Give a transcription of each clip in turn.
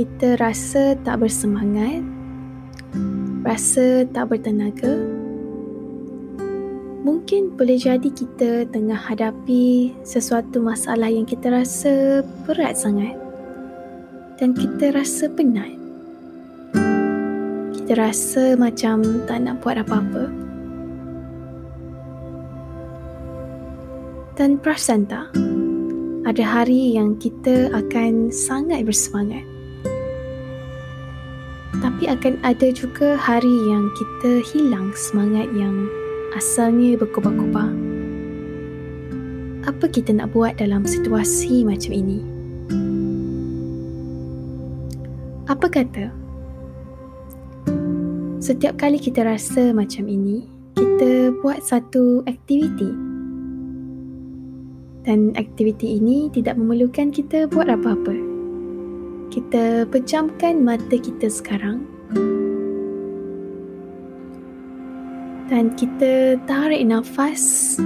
kita rasa tak bersemangat, rasa tak bertenaga, mungkin boleh jadi kita tengah hadapi sesuatu masalah yang kita rasa berat sangat dan kita rasa penat. Kita rasa macam tak nak buat apa-apa. Dan perasan tak? Ada hari yang kita akan sangat bersemangat. Tapi akan ada juga hari yang kita hilang semangat yang asalnya berkobar-kobar. Apa kita nak buat dalam situasi macam ini? Apa kata? Setiap kali kita rasa macam ini, kita buat satu aktiviti dan aktiviti ini tidak memerlukan kita buat apa-apa. Kita pejamkan mata kita sekarang dan kita tarik nafas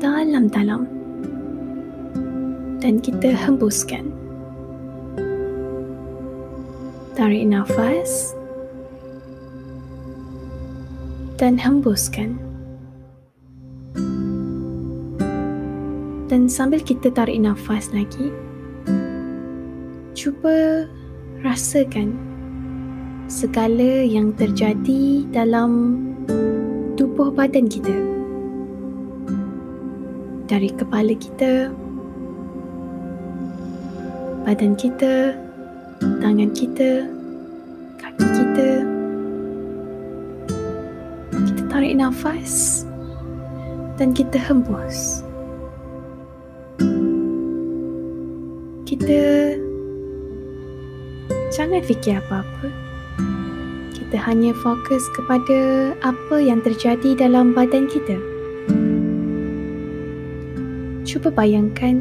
dalam-dalam dan kita hembuskan. Tarik nafas dan hembuskan. Dan sambil kita tarik nafas lagi, cuba rasakan segala yang terjadi dalam tubuh badan kita. Dari kepala kita, badan kita, tangan kita, kaki kita. Kita tarik nafas dan kita hembus. kita jangan fikir apa-apa. Kita hanya fokus kepada apa yang terjadi dalam badan kita. Cuba bayangkan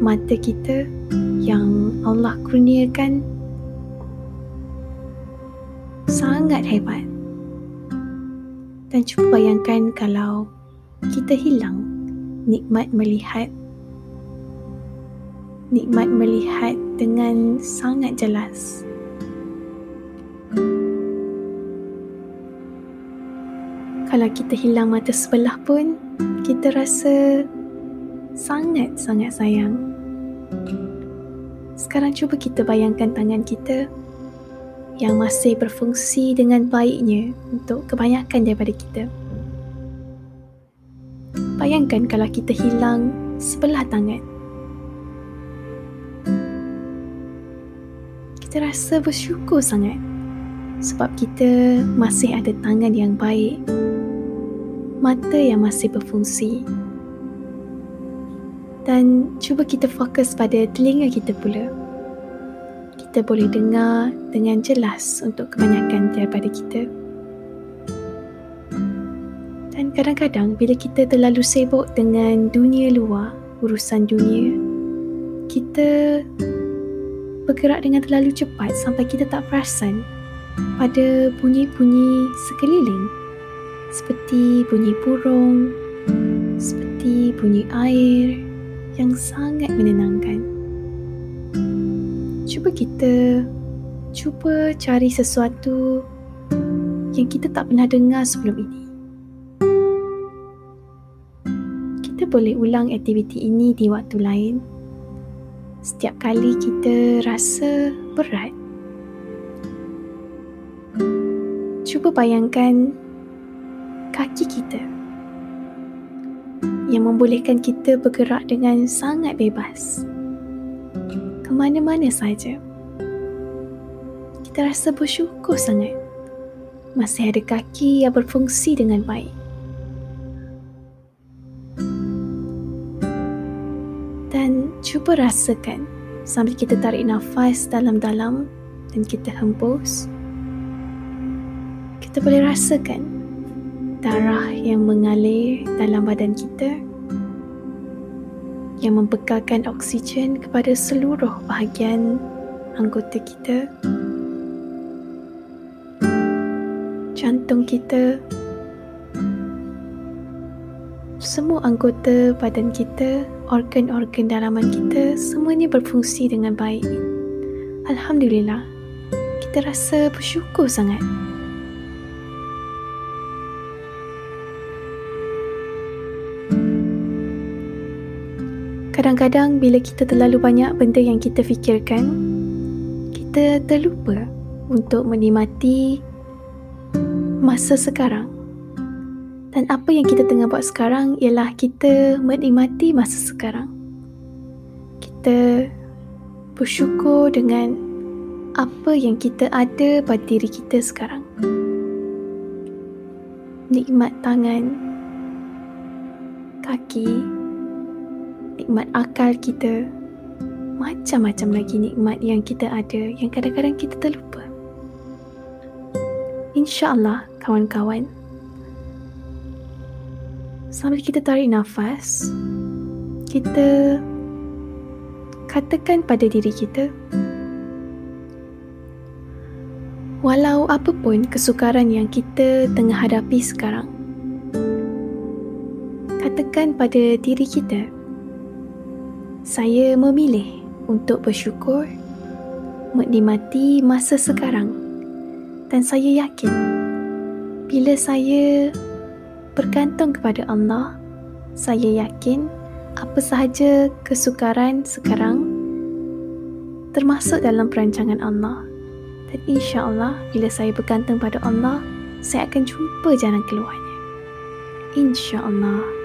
mata kita yang Allah kurniakan sangat hebat. Dan cuba bayangkan kalau kita hilang nikmat melihat nikmat melihat dengan sangat jelas. Kalau kita hilang mata sebelah pun, kita rasa sangat-sangat sayang. Sekarang cuba kita bayangkan tangan kita yang masih berfungsi dengan baiknya untuk kebanyakan daripada kita. Bayangkan kalau kita hilang sebelah tangan. Kita rasa bersyukur sangat sebab kita masih ada tangan yang baik, mata yang masih berfungsi. Dan cuba kita fokus pada telinga kita pula. Kita boleh dengar dengan jelas untuk kebanyakan daripada kita. Dan kadang-kadang bila kita terlalu sibuk dengan dunia luar, urusan dunia, kita bergerak dengan terlalu cepat sampai kita tak perasan pada bunyi-bunyi sekeliling seperti bunyi burung, seperti bunyi air yang sangat menenangkan. Cuba kita cuba cari sesuatu yang kita tak pernah dengar sebelum ini. Kita boleh ulang aktiviti ini di waktu lain setiap kali kita rasa berat. Cuba bayangkan kaki kita yang membolehkan kita bergerak dengan sangat bebas ke mana-mana saja. Kita rasa bersyukur sangat masih ada kaki yang berfungsi dengan baik. Dan cuba rasakan sambil kita tarik nafas dalam-dalam dan kita hembus. Kita boleh rasakan darah yang mengalir dalam badan kita yang membekalkan oksigen kepada seluruh bahagian anggota kita. Jantung kita semua anggota badan kita, organ-organ dalaman kita semuanya berfungsi dengan baik. Alhamdulillah, kita rasa bersyukur sangat. Kadang-kadang bila kita terlalu banyak benda yang kita fikirkan, kita terlupa untuk menikmati masa sekarang. Dan apa yang kita tengah buat sekarang ialah kita menikmati masa sekarang. Kita bersyukur dengan apa yang kita ada pada diri kita sekarang. Nikmat tangan, kaki, nikmat akal kita macam-macam lagi nikmat yang kita ada yang kadang-kadang kita terlupa insyaAllah kawan-kawan sambil kita tarik nafas kita katakan pada diri kita walau apapun kesukaran yang kita tengah hadapi sekarang katakan pada diri kita saya memilih untuk bersyukur, menikmati masa sekarang. Dan saya yakin bila saya bergantung kepada Allah, saya yakin apa sahaja kesukaran sekarang termasuk dalam perancangan Allah dan insya Allah bila saya bergantung pada Allah, saya akan jumpa jalan keluarnya. Insya Allah.